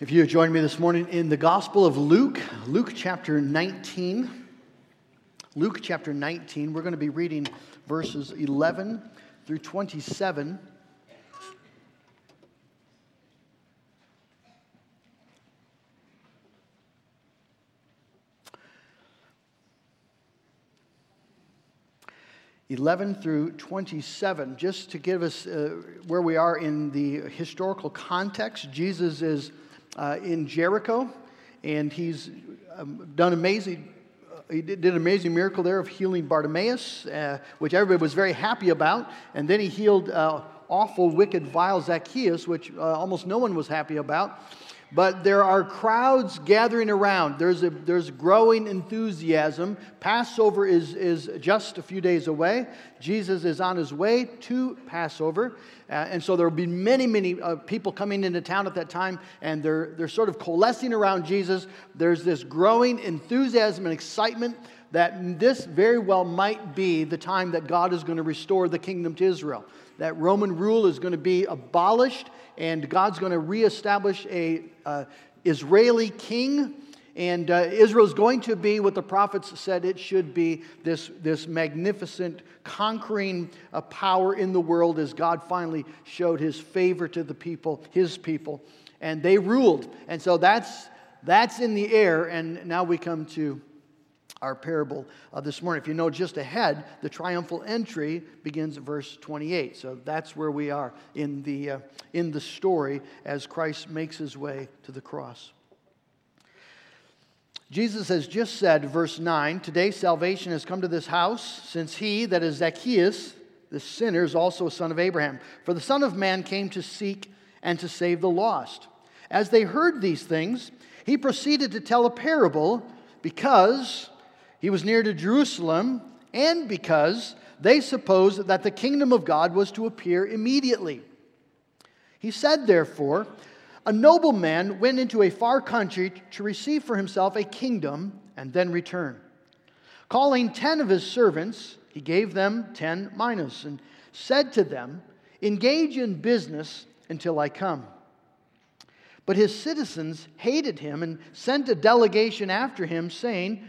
If you join me this morning in the Gospel of Luke, Luke chapter 19. Luke chapter 19, we're going to be reading verses 11 through 27. Eleven through twenty-seven, just to give us uh, where we are in the historical context. Jesus is uh, in Jericho, and he's um, done amazing. Uh, he did, an amazing miracle there of healing Bartimaeus, uh, which everybody was very happy about. And then he healed uh, awful, wicked, vile Zacchaeus, which uh, almost no one was happy about but there are crowds gathering around. There's, a, there's growing enthusiasm. Passover is, is just a few days away. Jesus is on his way to Passover. Uh, and so there will be many, many uh, people coming into town at that time, and they're, they're sort of coalescing around Jesus. There's this growing enthusiasm and excitement that this very well might be the time that God is going to restore the kingdom to Israel. That Roman rule is going to be abolished, and God's going to reestablish a uh, Israeli king. And uh, Israel is going to be what the prophets said it should be this, this magnificent, conquering uh, power in the world as God finally showed his favor to the people, his people. And they ruled. And so that's, that's in the air. And now we come to our parable uh, this morning. If you know just ahead, the triumphal entry begins at verse 28. So that's where we are in the, uh, in the story as Christ makes his way to the cross. Jesus has just said, verse 9, Today salvation has come to this house, since he, that is Zacchaeus, the sinner, is also a son of Abraham. For the Son of Man came to seek and to save the lost. As they heard these things, he proceeded to tell a parable because he was near to Jerusalem, and because they supposed that the kingdom of God was to appear immediately. He said, therefore, a nobleman went into a far country to receive for himself a kingdom and then return. Calling ten of his servants, he gave them ten minas and said to them, Engage in business until I come. But his citizens hated him and sent a delegation after him, saying,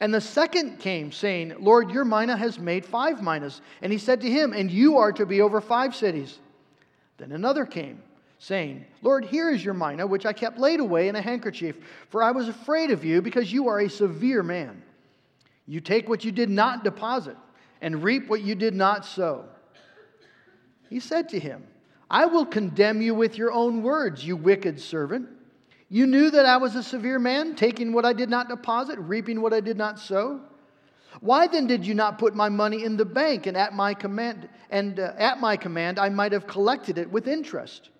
And the second came, saying, Lord, your mina has made five minas. And he said to him, And you are to be over five cities. Then another came, saying, Lord, here is your mina, which I kept laid away in a handkerchief, for I was afraid of you, because you are a severe man. You take what you did not deposit, and reap what you did not sow. He said to him, I will condemn you with your own words, you wicked servant. You knew that I was a severe man, taking what I did not deposit, reaping what I did not sow. Why then did you not put my money in the bank, and at my command, and uh, at my command I might have collected it with interest?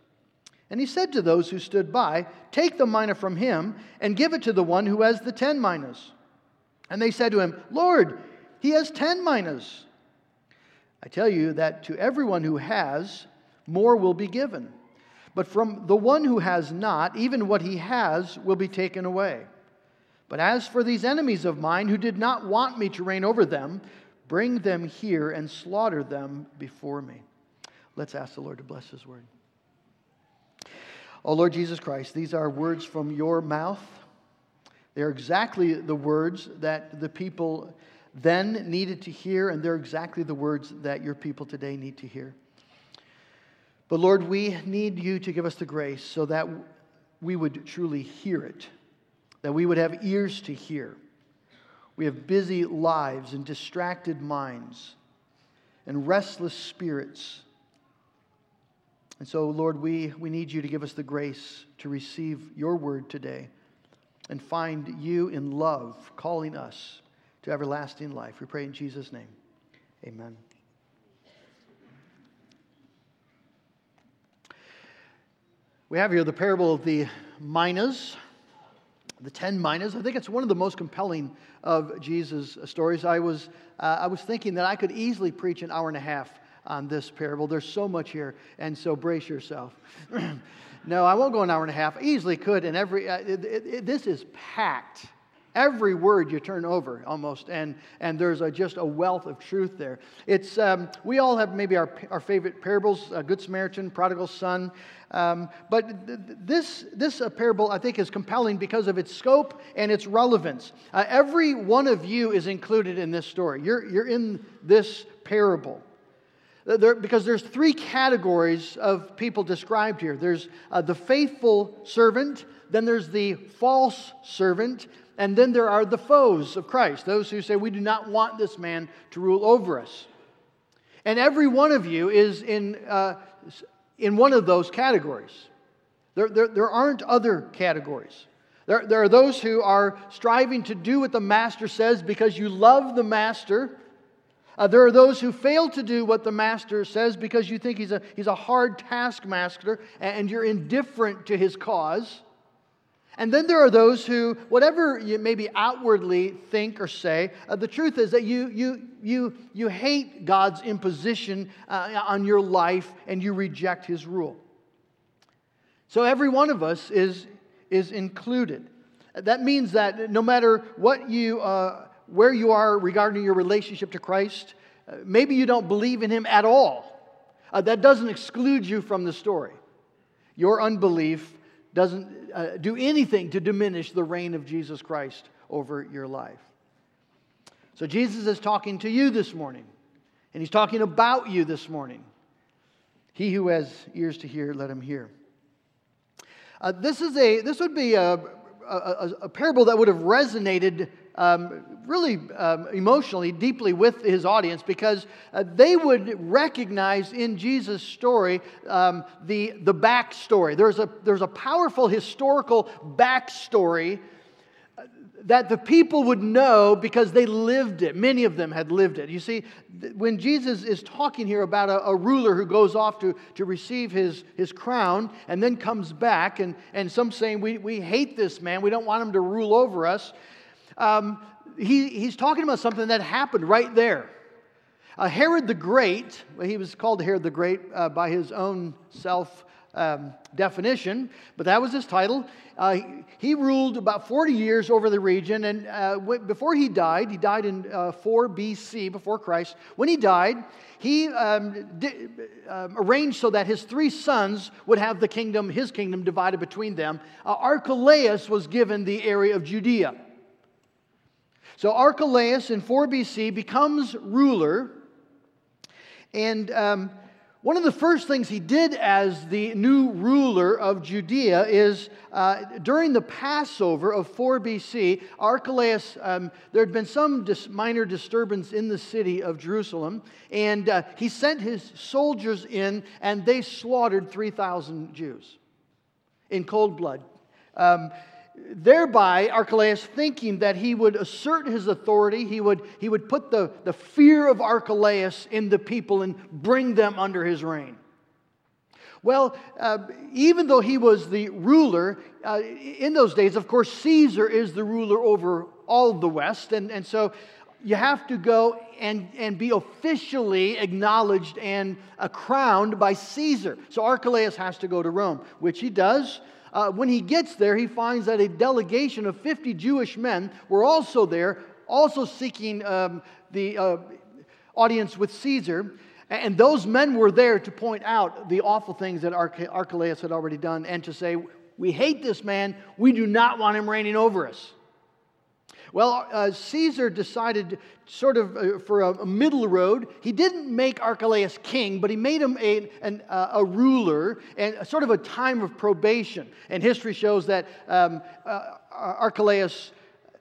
And he said to those who stood by, Take the mina from him and give it to the one who has the ten minas. And they said to him, Lord, he has ten minas. I tell you that to everyone who has, more will be given but from the one who has not, even what he has will be taken away. But as for these enemies of mine who did not want me to reign over them, bring them here and slaughter them before me. Let's ask the Lord to bless his word. Oh, Lord Jesus Christ, these are words from your mouth. They are exactly the words that the people then needed to hear, and they're exactly the words that your people today need to hear. But Lord, we need you to give us the grace so that we would truly hear it, that we would have ears to hear. We have busy lives and distracted minds and restless spirits. And so, Lord, we, we need you to give us the grace to receive your word today and find you in love calling us to everlasting life. We pray in Jesus' name. Amen. We have here the parable of the minas. the ten minas. I think it's one of the most compelling of Jesus' stories. I was, uh, I was thinking that I could easily preach an hour and a half on this parable. There's so much here, and so brace yourself. no, I won't go an hour and a half. Easily could, and every uh, it, it, it, this is packed. Every word you turn over almost, and, and there's a, just a wealth of truth there. It's, um, we all have maybe our, our favorite parables Good Samaritan, Prodigal Son. Um, but th- this, this uh, parable, I think, is compelling because of its scope and its relevance. Uh, every one of you is included in this story. You're, you're in this parable. There, because there's three categories of people described here there's uh, the faithful servant, then there's the false servant, and then there are the foes of Christ, those who say, We do not want this man to rule over us. And every one of you is in, uh, in one of those categories. There, there, there aren't other categories. There, there are those who are striving to do what the master says because you love the master uh, there are those who fail to do what the master says because you think he's a, he's a hard taskmaster and you're indifferent to his cause. And then there are those who, whatever you maybe outwardly think or say, uh, the truth is that you, you, you, you hate God's imposition uh, on your life and you reject his rule. So every one of us is, is included. That means that no matter what you uh, where you are regarding your relationship to Christ. Uh, maybe you don't believe in Him at all. Uh, that doesn't exclude you from the story. Your unbelief doesn't uh, do anything to diminish the reign of Jesus Christ over your life. So, Jesus is talking to you this morning, and He's talking about you this morning. He who has ears to hear, let him hear. Uh, this, is a, this would be a, a, a, parable that would have resonated um, really um, emotionally, deeply with his audience because uh, they would recognize in Jesus' story um, the, the backstory. There's a, there's a powerful historical backstory uh, that the people would know because they lived it. Many of them had lived it. You see, when Jesus is talking here about a, a, ruler who goes off to, to receive his, his crown and then comes back, and, and some saying, we, we hate this man, we don't want him to rule over us um, he, he's talking about something that happened right there. Uh, Herod the Great, he was called Herod the Great uh, by his own self um, definition, but that was his title. Uh, he ruled about 40 years over the region, and uh, before he died, he died in uh, 4 BC, before Christ. When he died, he um, di- um, arranged so that his three sons would have the kingdom, his kingdom, divided between them. Uh, Archelaus was given the area of Judea. So Archelaus in 4 BC becomes ruler. And um, one of the first things he did as the new ruler of Judea is uh, during the Passover of 4 BC, Archelaus, um, there had been some dis- minor disturbance in the city of Jerusalem, and uh, he sent his soldiers in, and they slaughtered 3,000 Jews in cold blood. Um, thereby Archelaus thinking that he would assert his authority, he would, he would put the, the fear of Archelaus in the people and bring them under his reign. Well, uh, even though he was the ruler, uh, in those days, of course, Caesar is the ruler over all the West. And, and so you have to go and, and be officially acknowledged and uh, crowned by Caesar. So Archelaus has to go to Rome, which he does. Uh, when he gets there, he finds that a delegation of 50 Jewish men were also there, also seeking um, the uh, audience with Caesar. And those men were there to point out the awful things that Archelaus had already done and to say, We hate this man. We do not want him reigning over us. Well, uh, Caesar decided, sort of uh, for a, a, middle road. He didn't make Archelaus king, but he made him a, an, uh, a ruler and sort of a time of probation. And history shows that um, uh, Archelaus,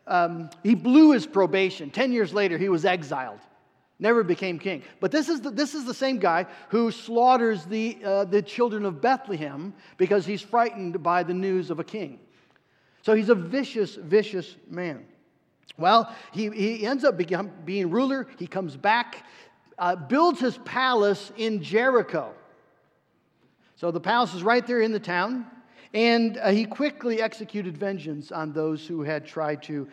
um, he blew his probation. Ten years later, he was exiled. Never became king. But this is the, this is the same guy who slaughters the, uh, the children of Bethlehem because he's frightened by the news of a king. So he's a vicious, vicious man. Well, he, he ends up become, being ruler. He comes back, uh, builds his palace in Jericho. So the palace is right there in the town. And uh, he quickly executed vengeance on those who had tried to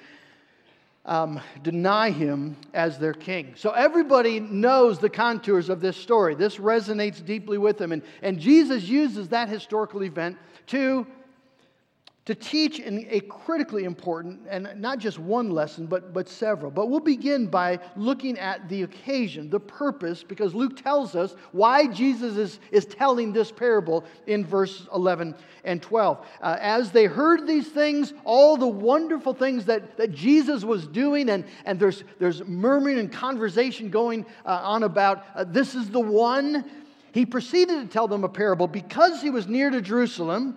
um, deny him as their king. So everybody knows the contours of this story. This resonates deeply with them. And, and Jesus uses that historical event to to teach in a critically important, and not just one lesson, but, but several. But we'll begin by looking at the occasion, the purpose, because Luke tells us why Jesus is, is telling this parable in verse 11 and 12. Uh, as they heard these things, all the wonderful things that, that Jesus was doing, and, and there's, there's murmuring and conversation going uh, on about uh, this is the one. He proceeded to tell them a parable because he was near to Jerusalem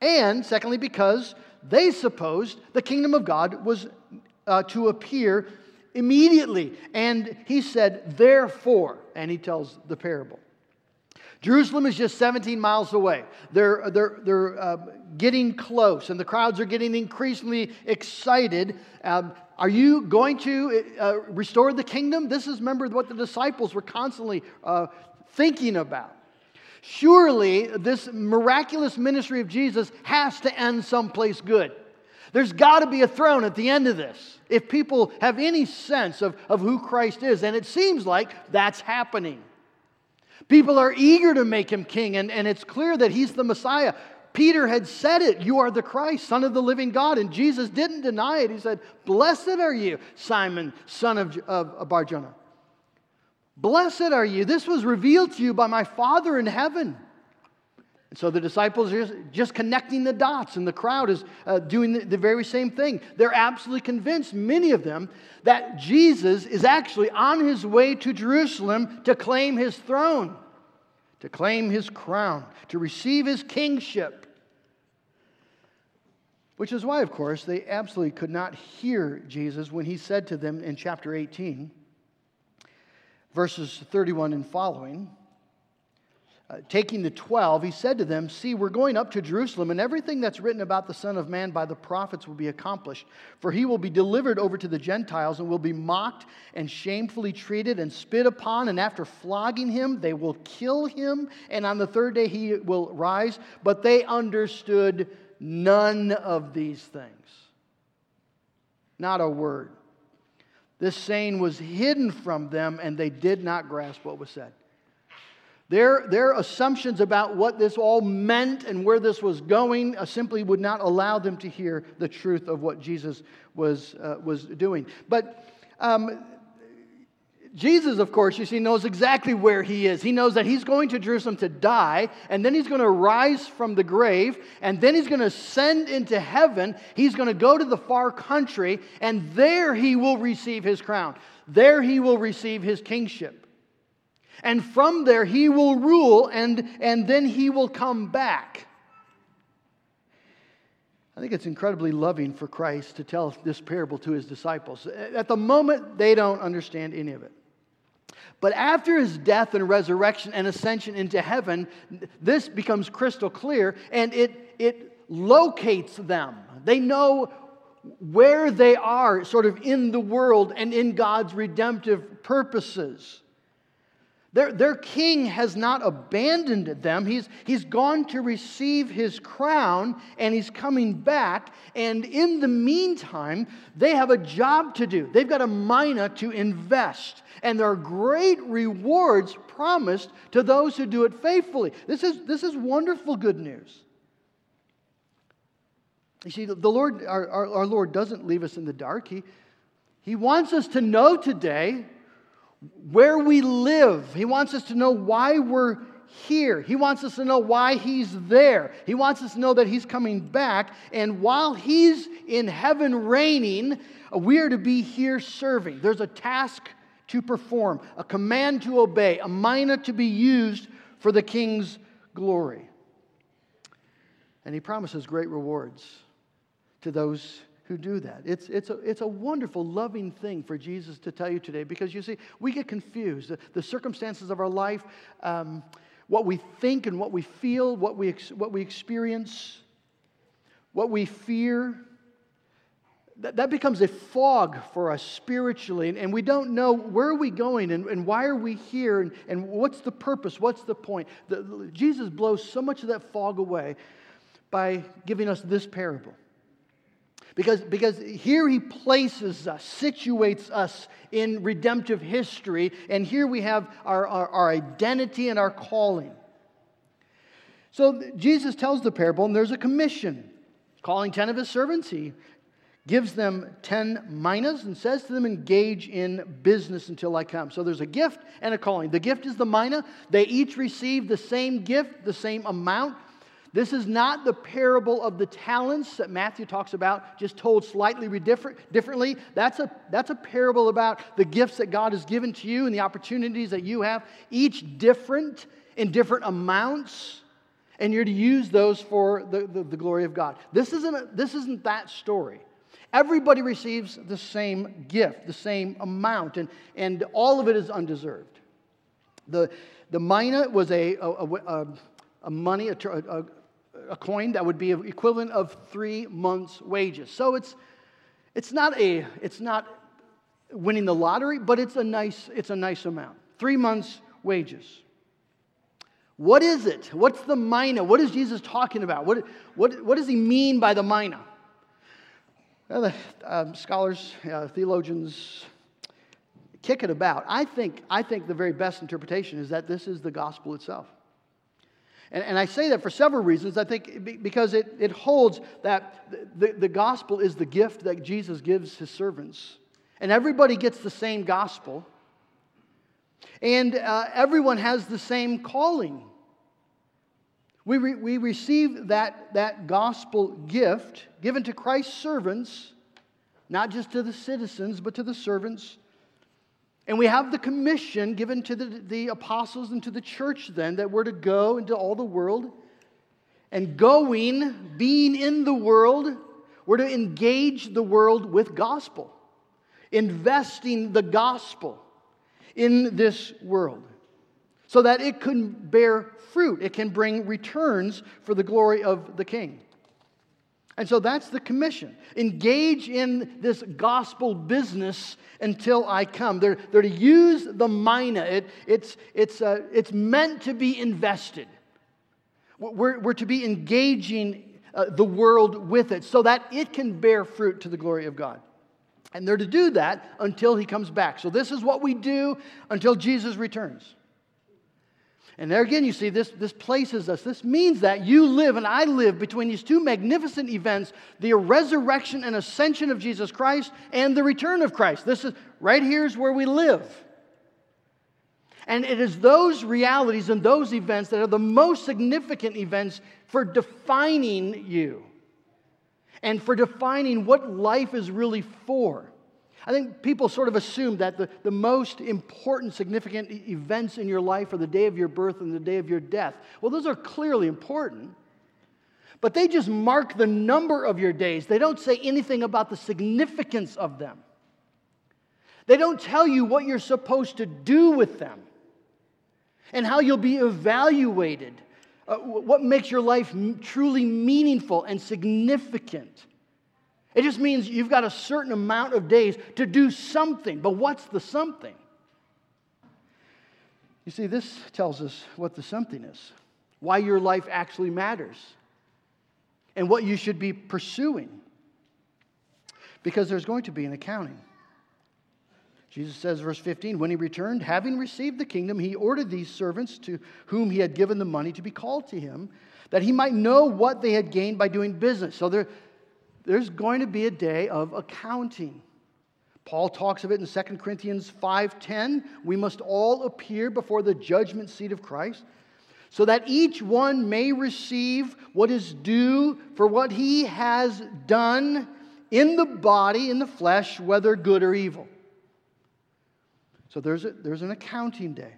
and secondly, because they supposed the kingdom of God was uh, to appear immediately. And he said, therefore, and he tells the parable. Jerusalem is just 17 miles away. They're, they're, they're uh, getting close, and the crowds are getting increasingly excited. Um, are you going to uh, restore the kingdom? This is, remember, what the disciples were constantly uh, thinking about. Surely, this miraculous ministry of Jesus has to end someplace good. There's got to be a throne at the end of this if people have any sense of, of who Christ is. And it seems like that's happening. People are eager to make him king, and, and it's clear that he's the Messiah. Peter had said it, You are the Christ, Son of the living God. And Jesus didn't deny it. He said, Blessed are you, Simon, son of, of, of Barjona. Blessed are you. This was revealed to you by my Father in heaven. And so the disciples are just connecting the dots, and the crowd is uh, doing the, the very same thing. They're absolutely convinced, many of them, that Jesus is actually on his way to Jerusalem to claim his throne, to claim his crown, to receive his kingship. Which is why, of course, they absolutely could not hear Jesus when he said to them in chapter 18, verses 31 and following. Uh, taking the 12, he said to them, See, we're going up to Jerusalem, and everything that's written about the Son of Man by the prophets will be accomplished. For he will be delivered over to the Gentiles and will be mocked and shamefully treated and spit upon. And after flogging him, they will kill him. And on the third day, he will rise. But they understood none of these things. Not a word. This saying was hidden from them, and they did not grasp what was said. Their, their assumptions about what this all meant and where this was going uh, simply would not allow them to hear the truth of what Jesus was, uh, was doing. But um, Jesus, of course, you see, knows exactly where he is. He knows that he's going to Jerusalem to die, and then he's going to rise from the grave, and then he's going to ascend into heaven. He's going to go to the far country, and there he will receive his crown. There he will receive his kingship. And from there he will rule, and, and then he will come back. I think it's incredibly loving for Christ to tell this parable to his disciples. At the moment, they don't understand any of it. But after his death and resurrection and ascension into heaven, this becomes crystal clear and it, it locates them. They know where they are, sort of in the world and in God's redemptive purposes. Their, their king has not abandoned them. He's, he's gone to receive his crown and he's coming back. And in the meantime, they have a job to do. They've got a mina to invest. And there are great rewards promised to those who do it faithfully. This is, this is wonderful good news. You see, the Lord, our, our, our Lord doesn't leave us in the dark. He, he wants us to know today where we live. He wants us to know why we're here. He wants us to know why He's there. He wants us to know that He's coming back. And while He's in heaven reigning, we are to be here serving. There's a task to perform, a command to obey, a mina to be used for the King's glory. And He promises great rewards to those who do that. It's, it's, a, it's a wonderful, loving thing for Jesus to tell you today because you see, we get confused. The, the circumstances of our life, um, what we think and what we feel, what we, what we experience, what we fear, that, that becomes a fog for us spiritually. And, and we don't know where are we going and, and why are we here and, and what's the purpose, what's the point. The, Jesus blows so much of that fog away by giving us this parable. Because, because here he places us, situates us in redemptive history, and here we have our, our, our identity and our calling. So Jesus tells the parable, and there's a commission. Calling 10 of his servants, he gives them 10 minas and says to them, engage in business until I come. So there's a gift and a calling. The gift is the mina. They each receive the same gift, the same amount. This is not the parable of the talents that Matthew talks about, just told slightly different, differently. That's a, that's a parable about the gifts that God has given to you and the opportunities that you have, each different in different amounts, and you're to use those for the, the, the glory of God. This isn't, a, this isn't that story. Everybody receives the same gift, the same amount, and, and all of it is undeserved. The, the mina was a, a, a, a money, a, a, a coin that would be equivalent of three months' wages. So it's, it's, not a, it's not winning the lottery, but it's a nice, it's a nice amount. Three months' wages. What is it? What's the mina? What is Jesus talking about? What, what, what does he mean by the mina? Well, the um, scholars, uh, theologians kick it about. I think, I think the very best interpretation is that this is the gospel itself. And, and I say that for several reasons. I think because it, it holds that the, the gospel is the gift that Jesus gives his servants. And everybody gets the same gospel. And uh, everyone has the same calling. We, re, we receive that, that gospel gift given to Christ's servants, not just to the citizens, but to the servants and we have the commission given to the, the apostles and to the church then that we're to go into all the world. And going, being in the world, we're to engage the world with gospel, investing the gospel in this world so that it can bear fruit, it can bring returns for the glory of the King. And so that's the commission. Engage in this gospel business until I come. They're, they're to use the mina. It, it's, it's, uh, it's meant to be invested. We're, we're to be engaging uh, the world with it so that it can bear fruit to the glory of God. And they're to do that until he comes back. So this is what we do until Jesus returns. And there again, you see, this, this places us. This means that you live and I live between these two magnificent events the resurrection and ascension of Jesus Christ and the return of Christ. This is right here is where we live. And it is those realities and those events that are the most significant events for defining you and for defining what life is really for. I think people sort of assume that the, the most important, significant events in your life are the day of your birth and the day of your death. Well, those are clearly important, but they just mark the number of your days. They don't say anything about the significance of them. They don't tell you what you're supposed to do with them and how you'll be evaluated, uh, what makes your life truly meaningful and significant. It just means you've got a certain amount of days to do something. But what's the something? You see, this tells us what the something is, why your life actually matters, and what you should be pursuing. Because there's going to be an accounting. Jesus says, verse 15, when he returned, having received the kingdom, he ordered these servants to whom he had given the money to be called to him, that he might know what they had gained by doing business. So there, there's going to be a day of accounting. Paul talks of it in 2 Corinthians 5:10. We must all appear before the judgment seat of Christ, so that each one may receive what is due for what he has done in the body, in the flesh, whether good or evil. So there's, a, there's an accounting day.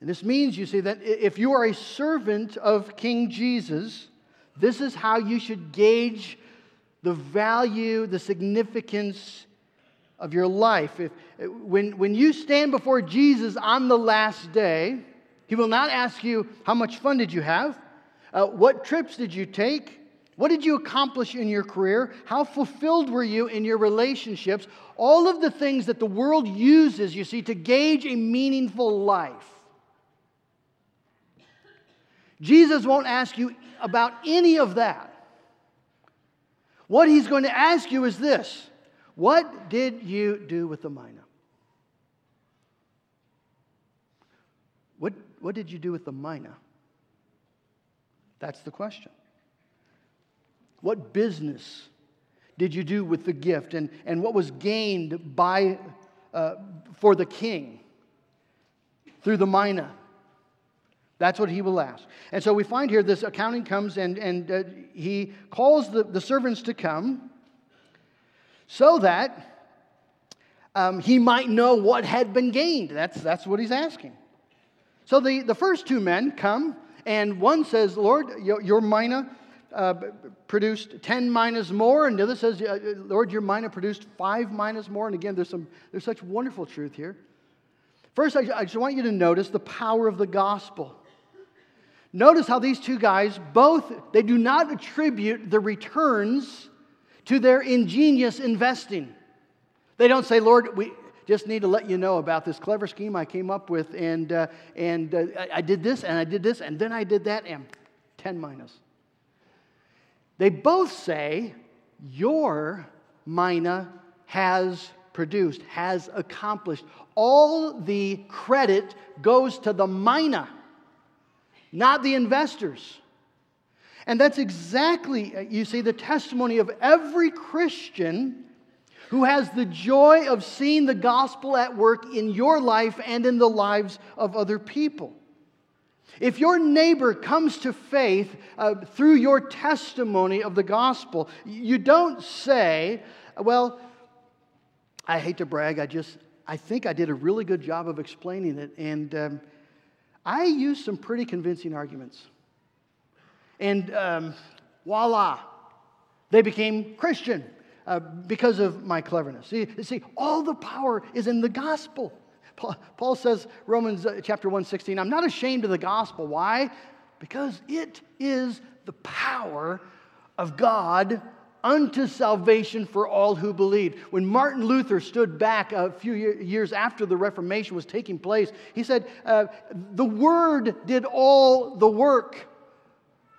And this means, you see, that if you are a servant of King Jesus, this is how you should gauge the value, the significance of your life. If, when, when you stand before Jesus on the last day, he will not ask you, How much fun did you have? Uh, what trips did you take? What did you accomplish in your career? How fulfilled were you in your relationships? All of the things that the world uses, you see, to gauge a meaningful life. Jesus won't ask you about any of that. What he's going to ask you is this What did you do with the mina? What, what did you do with the mina? That's the question. What business did you do with the gift and, and what was gained by, uh, for the king through the mina? That's what he will ask. And so we find here this accounting comes and, and uh, he calls the, the servants to come so that um, he might know what had been gained. That's, that's what he's asking. So the, the first two men come, and one says, Lord, your, your mina uh, produced 10 minas more, and the other says, uh, Lord, your mina produced five minas more. And again, there's, some, there's such wonderful truth here. First, I, I just want you to notice the power of the gospel. Notice how these two guys both, they do not attribute the returns to their ingenious investing. They don't say, Lord, we just need to let you know about this clever scheme I came up with, and, uh, and uh, I did this, and I did this, and then I did that, and 10 minas." They both say, Your mina has produced, has accomplished. All the credit goes to the mina not the investors. And that's exactly, uh, you see, the testimony of every Christian who has the joy of seeing the gospel at work in your life and in the lives of other people. If your neighbor comes to faith uh, through your testimony of the gospel, you don't say, well, I hate to brag, I just, I think I did a really good job of explaining it, and um, I used some pretty convincing arguments. And um, voila, they became Christian uh, because of my cleverness. See, see, all the power is in the gospel. Paul, Paul says, Romans uh, chapter 116, I'm not ashamed of the gospel. Why? Because it is the power of God unto salvation for all who believe. When Martin Luther stood back a few years after the Reformation was taking place, he said, uh, The Word did all the work.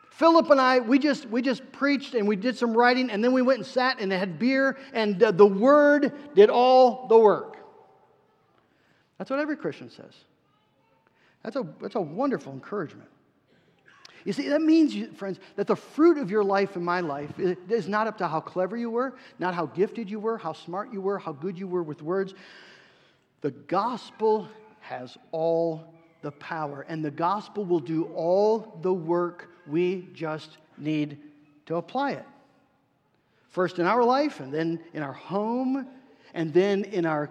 Philip and I, we just, we just preached and we did some writing, and then we went and sat and had beer, and uh, the Word did all the work. That's what every Christian says. That's a, that's a wonderful encouragement. You see, that means, friends, that the fruit of your life and my life is not up to how clever you were, not how gifted you were, how smart you were, how good you were with words. The gospel has all the power, and the gospel will do all the work. We just need to apply it. First in our life, and then in our home, and then in our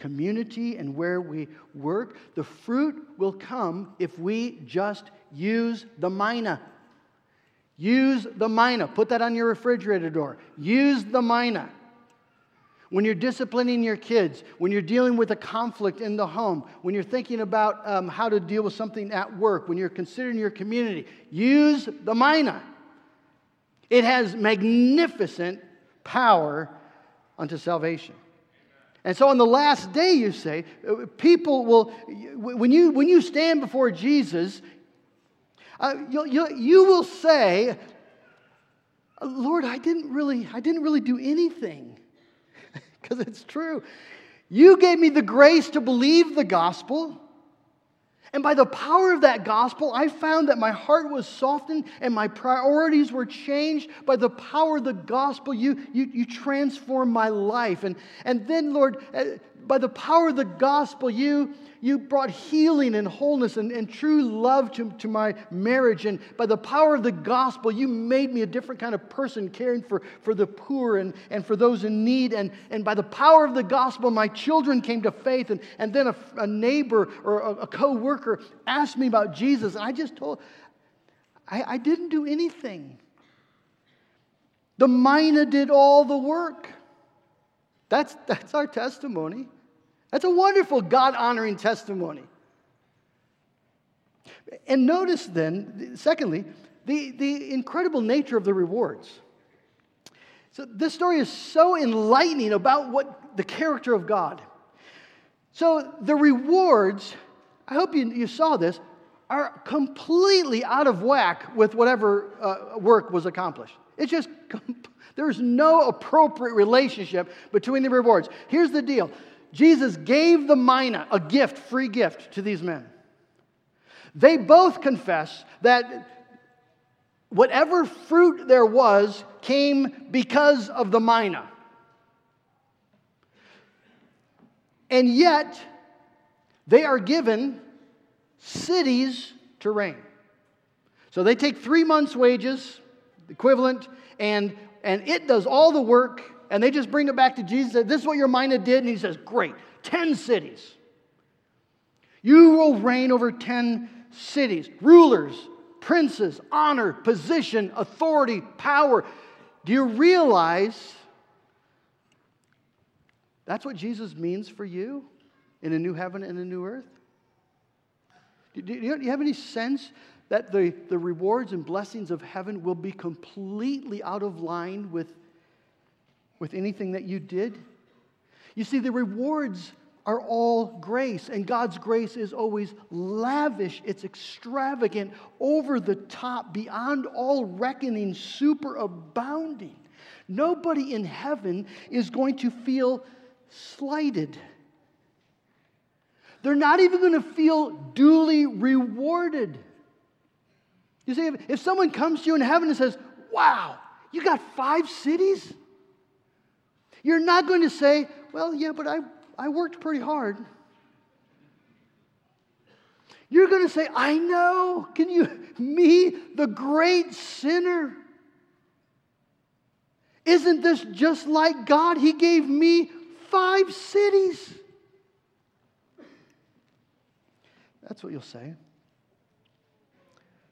community and where we work. The fruit will come if we just use the mina. Use the mina. Put that on your refrigerator door. Use the mina. When you're disciplining your kids, when you're dealing with a conflict in the home, when you're thinking about um, how to deal with something at work, when you're considering your community, use the mina. It has magnificent power unto salvation. And so on the last day, you say, people will, when you, when you stand before Jesus, uh, you, you, you will say, Lord, I didn't really, I didn't really do anything. Because it's true. You gave me the grace to believe the gospel. And by the power of that gospel, I found that my heart was softened and my priorities were changed. By the power of the gospel, you, you, you transformed my life. And, and then, Lord, uh, by the power of the gospel, you, you brought healing and wholeness and, and true love to, to my marriage. And by the power of the gospel, you made me a different kind of person, caring for, for the poor and, and for those in need. And, and by the power of the gospel, my children came to faith. And, and then a, a neighbor or a, a co worker asked me about Jesus. And I just told, I, I didn't do anything. The mina did all the work. That's, that's our testimony. That's a wonderful God honoring testimony. And notice then, secondly, the, the incredible nature of the rewards. So, this story is so enlightening about what the character of God. So, the rewards, I hope you, you saw this, are completely out of whack with whatever uh, work was accomplished. It's just, there's no appropriate relationship between the rewards. Here's the deal Jesus gave the mina a gift, free gift, to these men. They both confess that whatever fruit there was came because of the mina. And yet, they are given cities to reign. So they take three months' wages, equivalent, and, and it does all the work, and they just bring it back to Jesus. This is what your mina did. And he says, Great, 10 cities. You will reign over 10 cities, rulers, princes, honor, position, authority, power. Do you realize that's what Jesus means for you in a new heaven and a new earth? Do you, have any sense that the, the rewards and blessings of heaven will be completely out of line with, with anything that you did? You see, the rewards are all grace, and God's grace is always lavish, it's extravagant, over the top, beyond all reckoning, superabounding. Nobody in heaven is going to feel slighted. They're not even going to feel duly rewarded. You see, if, if someone comes to you in heaven and says, Wow, you got five cities? You're not going to say, Well, yeah, but I I worked pretty hard. You're going to say, I know. Can you, me, the great sinner? Isn't this just like God? He gave me five cities. That's what you'll say.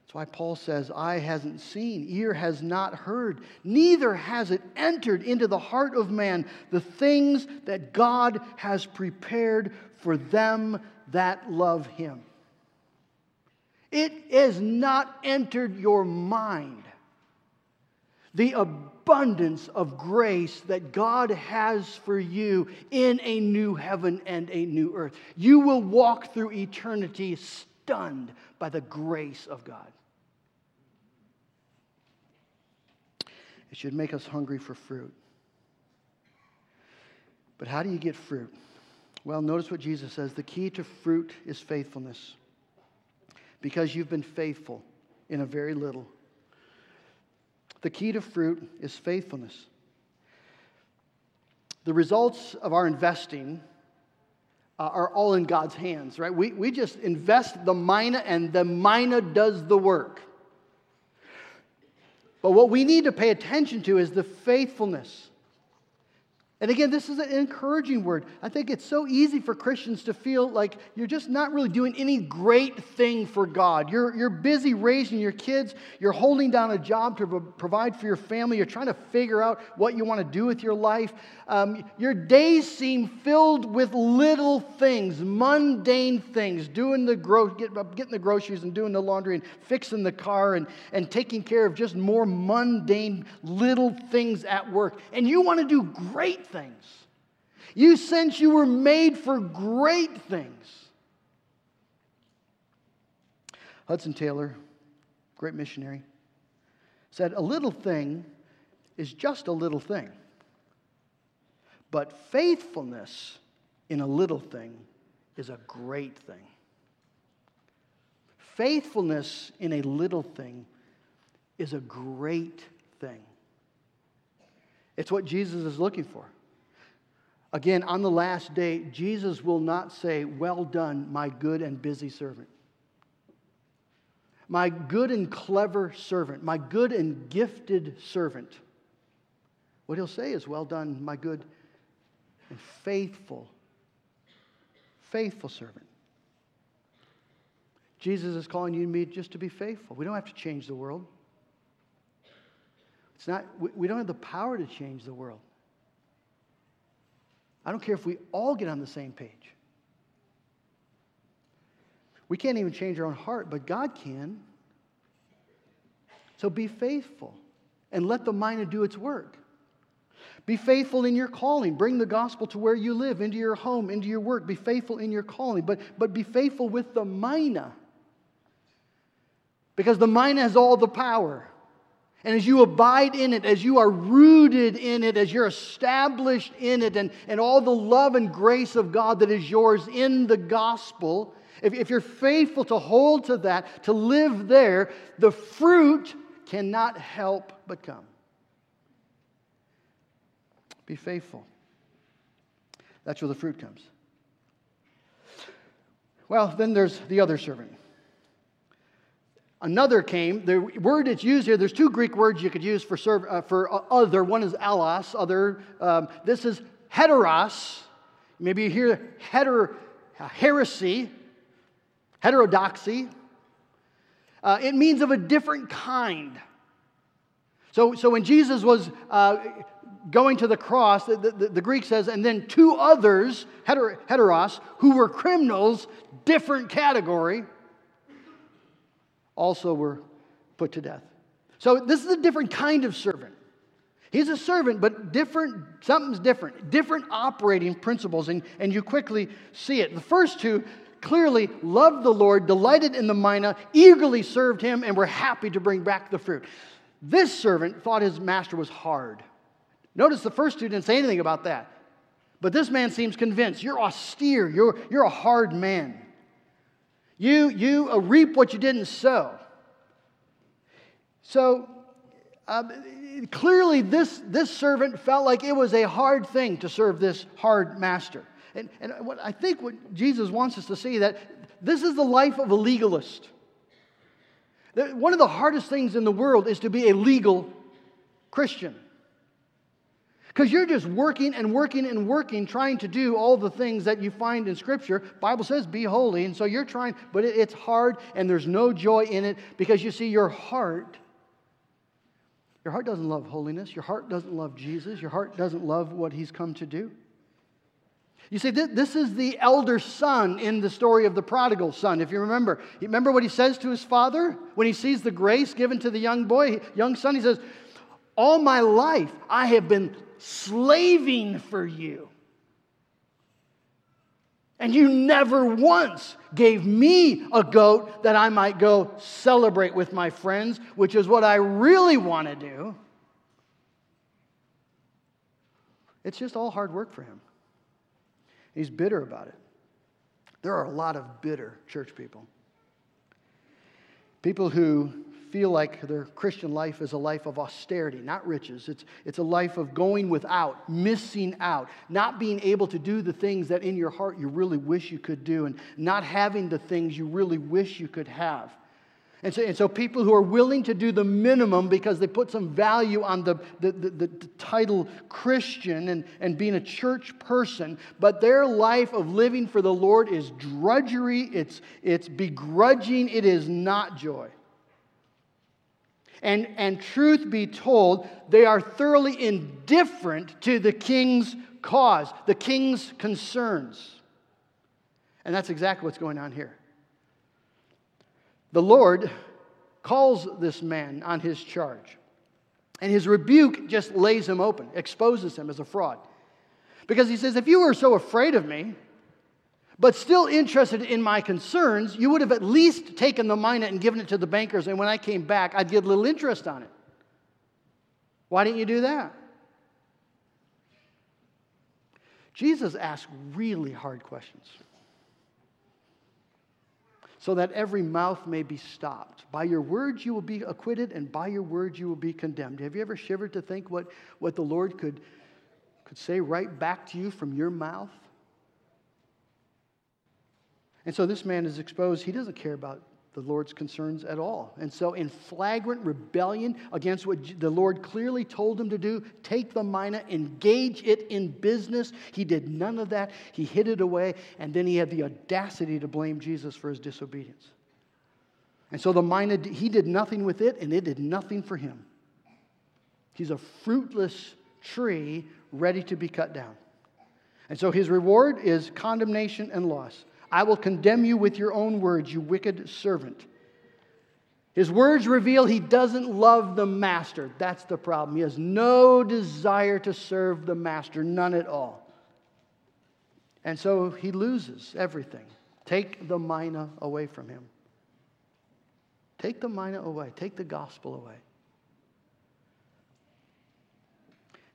That's why Paul says, Eye hasn't seen, ear has not heard, neither has it entered into the heart of man the things that God has prepared for them that love him. It has not entered your mind the abundance of grace that God has for you in a new heaven and a new earth. You will walk through eternity stunned by the grace of God. It should make us hungry for fruit. But how do you get fruit? Well, notice what Jesus says the key to fruit is faithfulness. Because you've been faithful in a very little. The key to fruit is faithfulness. The results of our investing uh, are all in God's hands, right? We, we just invest the mina and the mina does the work. But what we need to pay attention to is the faithfulness and again, this is an encouraging word. I think it's so easy for Christians to feel like you're just not really doing any great thing for God. You're, you're busy raising your kids, you're holding down a job to provide for your family, you're trying to figure out what you want to do with your life. Um, your days seem filled with little things, mundane things, doing the gro- get, getting the groceries and doing the laundry and fixing the car and, and taking care of just more mundane little things at work. And you want to do great things. You sense you were made for great things. Hudson Taylor, great missionary, said, A little thing is just a little thing. But faithfulness in a little thing is a great thing. Faithfulness in a little thing is a great thing. It's what Jesus is looking for. Again, on the last day, Jesus will not say, Well done, my good and busy servant. My good and clever servant, my good and gifted servant. What he'll say is, Well done, my good and faithful, faithful servant. Jesus is calling you and me just to be faithful. We don't have to change the world. It's not, we don't have the power to change the world. I don't care if we all get on the same page. We can't even change our own heart, but God can. So be faithful and let the mina do its work. Be faithful in your calling. Bring the gospel to where you live, into your home, into your work. Be faithful in your calling, but, but be faithful with the mina. because the mina has all the power. And as you abide in it, as you are rooted in it, as you're established in it, and, and all the love and grace of God that is yours in the gospel, if, if you're faithful to hold to that, to live there, the fruit cannot help but come. Be faithful. That's where the fruit comes. Well, then there's the other servant. Another came. The word that's used here, there's two Greek words you could use for, serve, uh, for uh, other. One is allos, other. Um, this is heteros. Maybe you hear heter, uh, heresy, heterodoxy. Uh, it means of a different kind. So, so when Jesus was uh, going to the cross, the, the, the, Greek says, and then two others, heter, heteros, who were criminals, different category, also were put to death. So this is a different kind of servant. He's a servant, but different, something's different, different operating principles, and, and you quickly see it. The first two clearly loved the Lord, delighted in the mina, eagerly served him, and were happy to bring back the fruit. This servant thought his master was hard. Notice the first two didn't say anything about that. But this man seems convinced. You're austere, you're, you're a hard man. You, you uh, reap what you didn't sow. So um, clearly, this, this servant felt like it was a hard thing to serve this hard master. And, and what I think what Jesus wants us to see that this is the life of a legalist. One of the hardest things in the world is to be a legal Christian. Because you're just working and working and working, trying to do all the things that you find in Scripture. Bible says, be holy. And so you're trying, but it's hard and there's no joy in it because you see, your heart, your heart doesn't love holiness. Your heart doesn't love Jesus. Your heart doesn't love what he's come to do. You see, this is the elder son in the story of the prodigal son. If you remember, you remember what he says to his father when he sees the grace given to the young boy, young son? He says, All my life I have been slaving for you. And you never once gave me a goat that I might go celebrate with my friends, which is what I really want to do. It's just all hard work for him. He's bitter about it. There are a lot of bitter church people. People who feel like their Christian life is a life of austerity, not riches. It's, it's a life of going without, missing out, not being able to do the things that in your heart you really wish you could do, and not having the things you really wish you could have. And so, and so people who are willing to do the minimum because they put some value on the, the, the, the, title Christian and, and being a church person, but their life of living for the Lord is drudgery, it's, it's begrudging, it is not joy. And, and truth be told, they are thoroughly indifferent to the king's cause, the king's concerns. And that's exactly what's going on here. The Lord calls this man on his charge. And his rebuke just lays him open, exposes him as a fraud. Because he says, If you were so afraid of me, but still interested in my concerns, you would have at least taken the mina and given it to the bankers, and when I came back, I'd get a little interest on it. Why didn't you do that? Jesus asked really hard questions so that every mouth may be stopped. By your words you will be acquitted, and by your words you will be condemned. Have you ever shivered to think what, what the Lord could, could say right back to you from your mouth? And so this man is exposed. He doesn't care about the Lord's concerns at all. And so, in flagrant rebellion against what the Lord clearly told him to do, take the mina, engage it in business, he did none of that. He hid it away, and then he had the audacity to blame Jesus for his disobedience. And so, the mina, he did nothing with it, and it did nothing for him. He's a fruitless tree ready to be cut down. And so, his reward is condemnation and loss. I will condemn you with your own words, you wicked servant. His words reveal he doesn't love the master. That's the problem. He has no desire to serve the master, none at all. And so he loses everything. Take the mina away from him. Take the mina away, take the gospel away.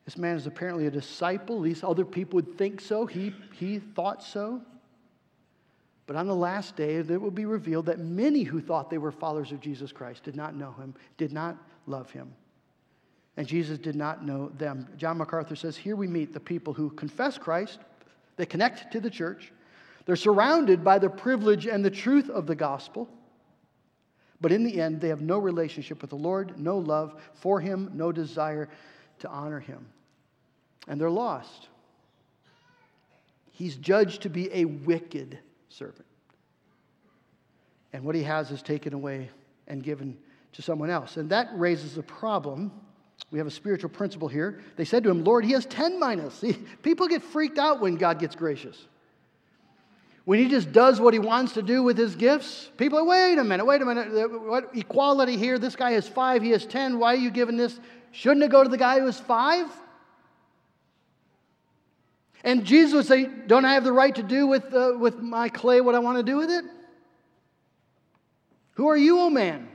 This man is apparently a disciple. Least other people would think so. He, he thought so. But on the last day, it will be revealed that many who thought they were followers of Jesus Christ did not know him, did not love him. And Jesus did not know them. John MacArthur says here we meet the people who confess Christ, they connect to the church, they're surrounded by the privilege and the truth of the gospel. But in the end, they have no relationship with the Lord, no love for him, no desire to honor him. And they're lost. He's judged to be a wicked servant. And what he has is taken away and given to someone else. And that raises a problem. We have a spiritual principle here. They said to him, Lord, he has 10 minas. See, people get freaked out when God gets gracious. When he just does what he wants to do with his gifts, people are, wait a minute, wait a minute. Uh, what equality here? This guy has five, he has 10. Why are you giving this? Shouldn't it go to the guy who has five? And Jesus would say, Don't I have the right to do with, uh, with my clay what I want to do with it? Who are you, O man?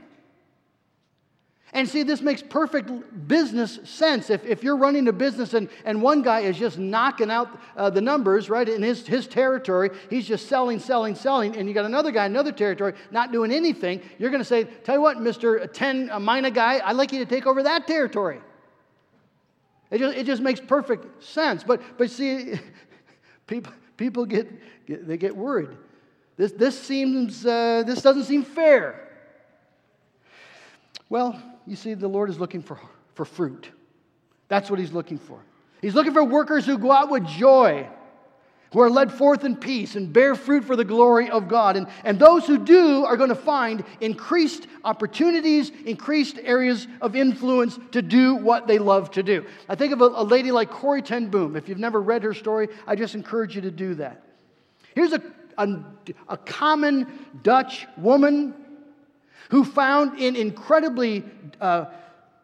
And see, this makes perfect business sense. If, if you're running a business and, and one guy is just knocking out uh, the numbers, right, in his, his territory, he's just selling, selling, selling, and you got another guy, another territory, not doing anything, you're going to say, Tell you what, Mr. 10 Mina guy, I'd like you to take over that territory. It just, it just makes perfect sense. But, but see, people, people get, get, they get worried. This, this, seems, uh, this doesn't seem fair. Well, you see, the Lord is looking for, for fruit. That's what He's looking for. He's looking for workers who go out with joy who are led forth in peace and bear fruit for the glory of God. And, and those who do are going to find increased opportunities, increased areas of influence to do what they love to do. I think of a, a lady like Corrie ten Boom. If you've never read her story, I just encourage you to do that. Here's a, a, a common Dutch woman who found in incredibly uh,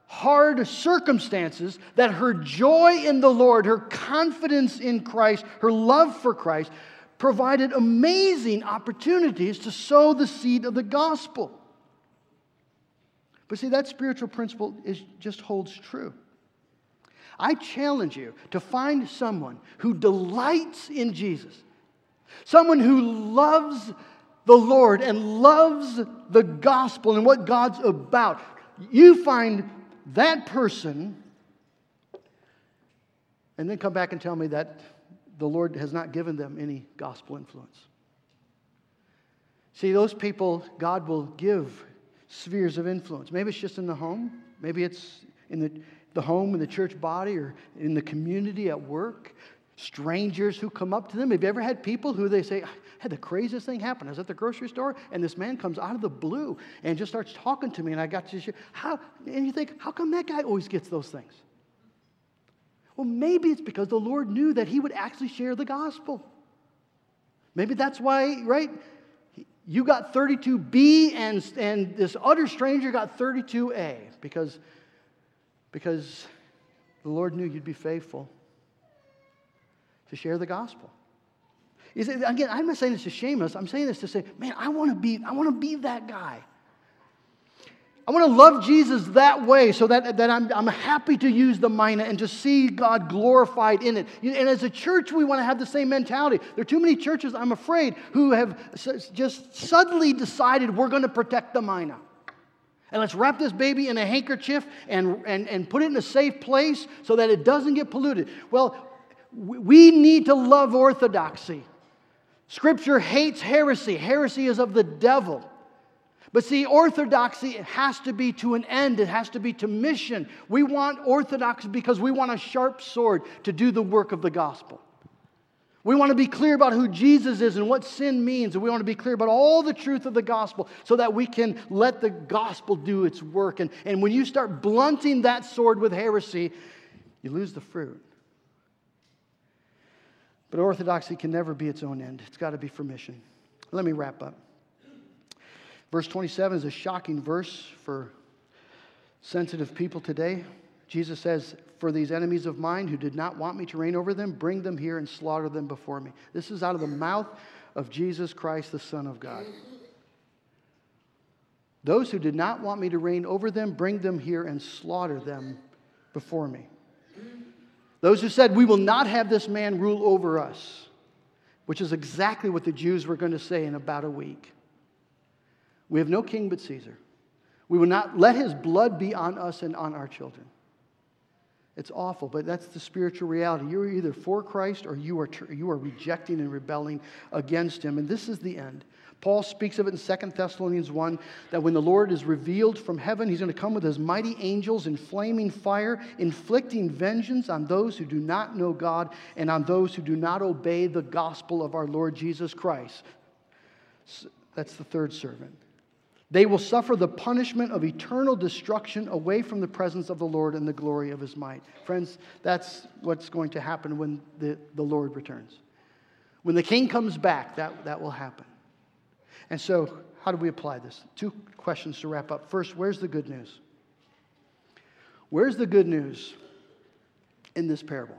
hard circumstances that her joy in the Lord, her confidence in Christ, her love for Christ provided amazing opportunities to sow the seed of the gospel. But see, that spiritual principle is, just holds true. I challenge you to find someone who delights in Jesus, someone who loves the Lord and loves the gospel and what God's about. You find that person and then come back and tell me that the Lord has not given them any gospel influence. See, those people, God will give spheres of influence. Maybe it's just in the home, maybe it's in the, the home, in the church body, or in the community at work. Strangers who come up to them. Have you ever had people who they say, had the craziest thing happen. I was at the grocery store, and this man comes out of the blue and just starts talking to me, and I got to. How, and you think, how come that guy always gets those things? Well, maybe it's because the Lord knew that he would actually share the gospel. Maybe that's why, right? You got 32B and, and this utter stranger got 32A because, because the Lord knew you'd be faithful to share the gospel. Is again, I'm not saying this to shame us. I'm saying this to say, man, I want to be, I want to be that guy. I want to love Jesus that way so that, that I'm, I'm happy to use the mina and to see God glorified in it. And as a church, we want to have the same mentality. There are too many churches, I'm afraid, who have just suddenly decided we're going to protect the mina. And let's wrap this baby in a handkerchief and, and, and put it in a safe place so that it doesn't get polluted. Well, we need to love orthodoxy. Scripture hates heresy. Heresy is of the devil. But see, orthodoxy has to be to an end, it has to be to mission. We want orthodoxy because we want a sharp sword to do the work of the gospel. We want to be clear about who Jesus is and what sin means, and we want to be clear about all the truth of the gospel so that we can let the gospel do its work. And, and when you start blunting that sword with heresy, you lose the fruit. But orthodoxy can never be its own end, it's got to be for mission. Let me wrap up. Verse 27 is a shocking verse for sensitive people today. Jesus says, For these enemies of mine who did not want me to reign over them, bring them here and slaughter them before me. This is out of the mouth of Jesus Christ, the Son of God. Those who did not want me to reign over them, bring them here and slaughter them before me. Those who said, We will not have this man rule over us, which is exactly what the Jews were going to say in about a week. We have no king but Caesar. We will not let his blood be on us and on our children. It's awful, but that's the spiritual reality. You're either for Christ or you are, you are rejecting and rebelling against him. And this is the end. Paul speaks of it in 2 Thessalonians 1 that when the Lord is revealed from heaven, he's going to come with his mighty angels in flaming fire, inflicting vengeance on those who do not know God and on those who do not obey the gospel of our Lord Jesus Christ. That's the third servant. They will suffer the punishment of eternal destruction away from the presence of the Lord and the glory of his might. Friends, that's what's going to happen when the, the Lord returns. When the king comes back, that, that will happen. And so, how do we apply this? Two questions to wrap up. First, where's the good news? Where's the good news in this parable?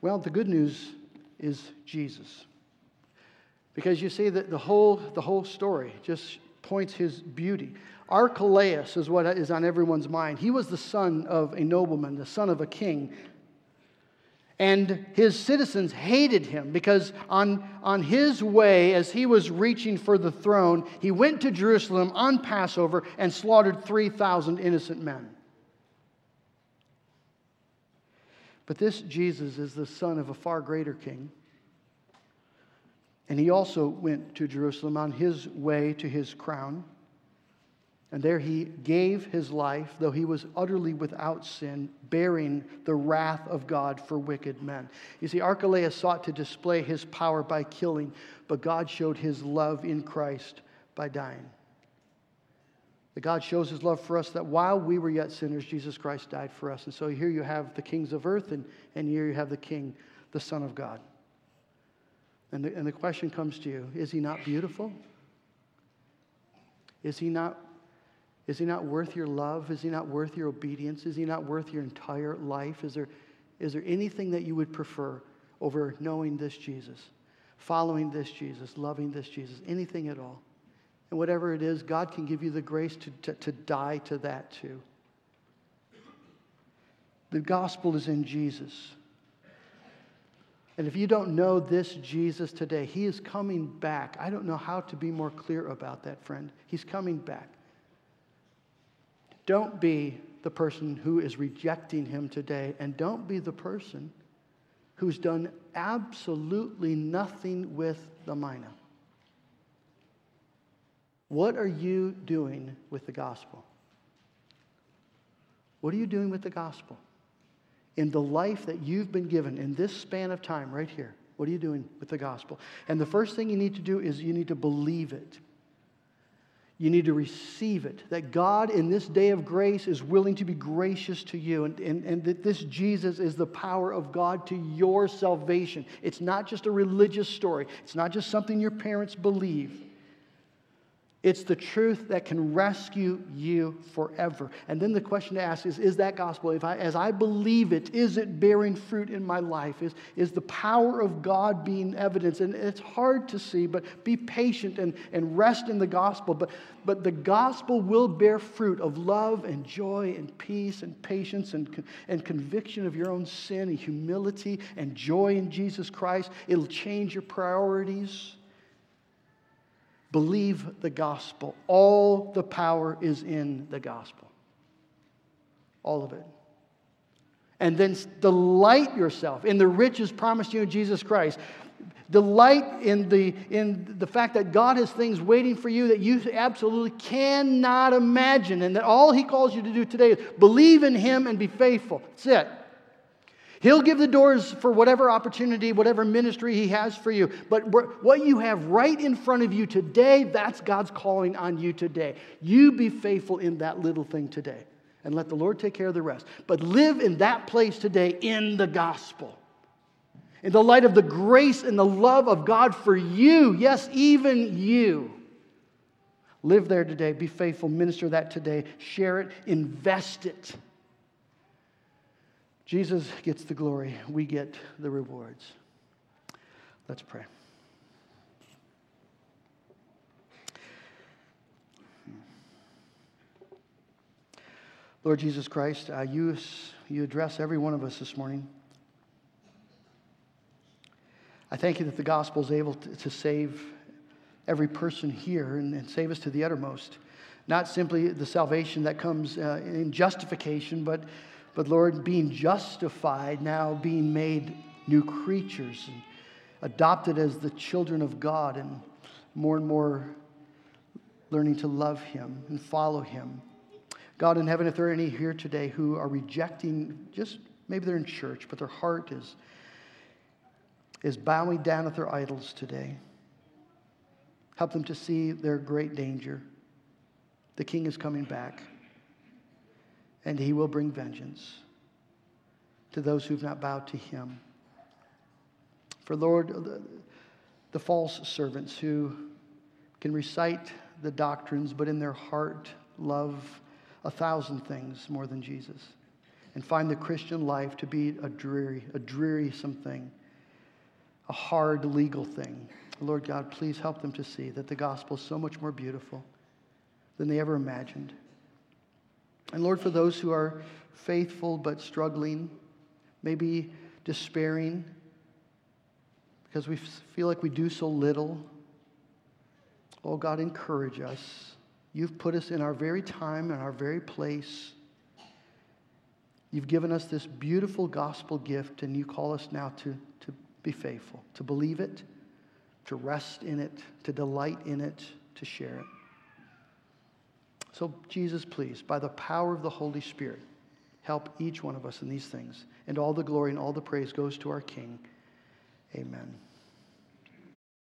Well, the good news is Jesus. Because you see that the whole, the whole story just points his beauty. Archelaus is what is on everyone's mind. He was the son of a nobleman, the son of a king. And his citizens hated him because on, on his way, as he was reaching for the throne, he went to Jerusalem on Passover and slaughtered 3,000 innocent men. But this Jesus is the son of a far greater king and he also went to Jerusalem on his way to his crown. And there he gave his life, though he was utterly without sin, bearing the wrath of God for wicked men. You see, Archelaus sought to display his power by killing, but God showed his love in Christ by dying. That God shows his love for us that while we were yet sinners, Jesus Christ died for us. And so here you have the kings of earth, and, and here you have the king, the Son of God. And the, and the question comes to you is he not beautiful? Is he not, is he not worth your love? Is he not worth your obedience? Is he not worth your entire life? Is there, is there anything that you would prefer over knowing this Jesus, following this Jesus, loving this Jesus, anything at all? And whatever it is, God can give you the grace to, to, to die to that too. The gospel is in Jesus. And if you don't know this Jesus today, he is coming back. I don't know how to be more clear about that, friend. He's coming back. Don't be the person who is rejecting him today, and don't be the person who's done absolutely nothing with the mina. What are you doing with the gospel? What are you doing with the gospel? in the life that you've been given in this span of time right here. What are you doing with the gospel? And the first thing you need to do is you need to believe it. You need to receive it. That God in this day of grace is willing to be gracious to you, and, and, and that this Jesus is the power of God to your salvation. It's not just a religious story, it's not just something your parents believe. It's the truth that can rescue you forever. And then the question to ask is Is that gospel, if I, as I believe it, is it bearing fruit in my life? Is, is the power of God being evidence? And it's hard to see, but be patient and, and rest in the gospel. But, but the gospel will bear fruit of love and joy and peace and patience and, and conviction of your own sin and humility and joy in Jesus Christ. It'll change your priorities. Believe the gospel. All the power is in the gospel. All of it. And then delight yourself in the riches promised you in Jesus Christ. Delight in the, in the fact that God has things waiting for you that you absolutely cannot imagine, and that all He calls you to do today is believe in Him and be faithful. That's it. He'll give the doors for whatever opportunity, whatever ministry He has for you. But what you have right in front of you today, that's God's calling on you today. You be faithful in that little thing today and let the Lord take care of the rest. But live in that place today in the gospel. In the light of the grace and the love of God for you, yes, even you. Live there today. Be faithful. Minister that today. Share it. Invest it. Jesus gets the glory, we get the rewards. Let's pray. Lord Jesus Christ, uh, you, you address every one of us this morning. I thank you that the gospel is able to, to save every person here and, and, save us to the uttermost. Not simply the salvation that comes uh, in justification, but but Lord, being justified, now being made new creatures and adopted as the children of God, and more and more learning to love Him and follow Him. God in heaven, if there are any here today who are rejecting, just maybe they're in church, but their heart is is bowing down at their idols today. Help them to see their great danger. The king is coming back, and he will bring vengeance to those who've not bowed to him. For Lord, the, the false servants who can recite the doctrines, but in their heart love a thousand things more than Jesus, and find the Christian life to be a dreary, a drearisome thing a hard legal thing. Lord God, please help them to see that the gospel is so much more beautiful than they ever imagined. And Lord, for those who are faithful but struggling, maybe despairing because we feel like we do so little, oh God, encourage us. You've put us in our very time and our very place. You've given us this beautiful gospel gift, and you call us now to, to be faithful, to believe it, to rest in it, to delight in it, to share it. So, Jesus, please, by the power of the Holy Spirit, help each one of us in these things. And all the glory and all the praise goes to our King. Amen.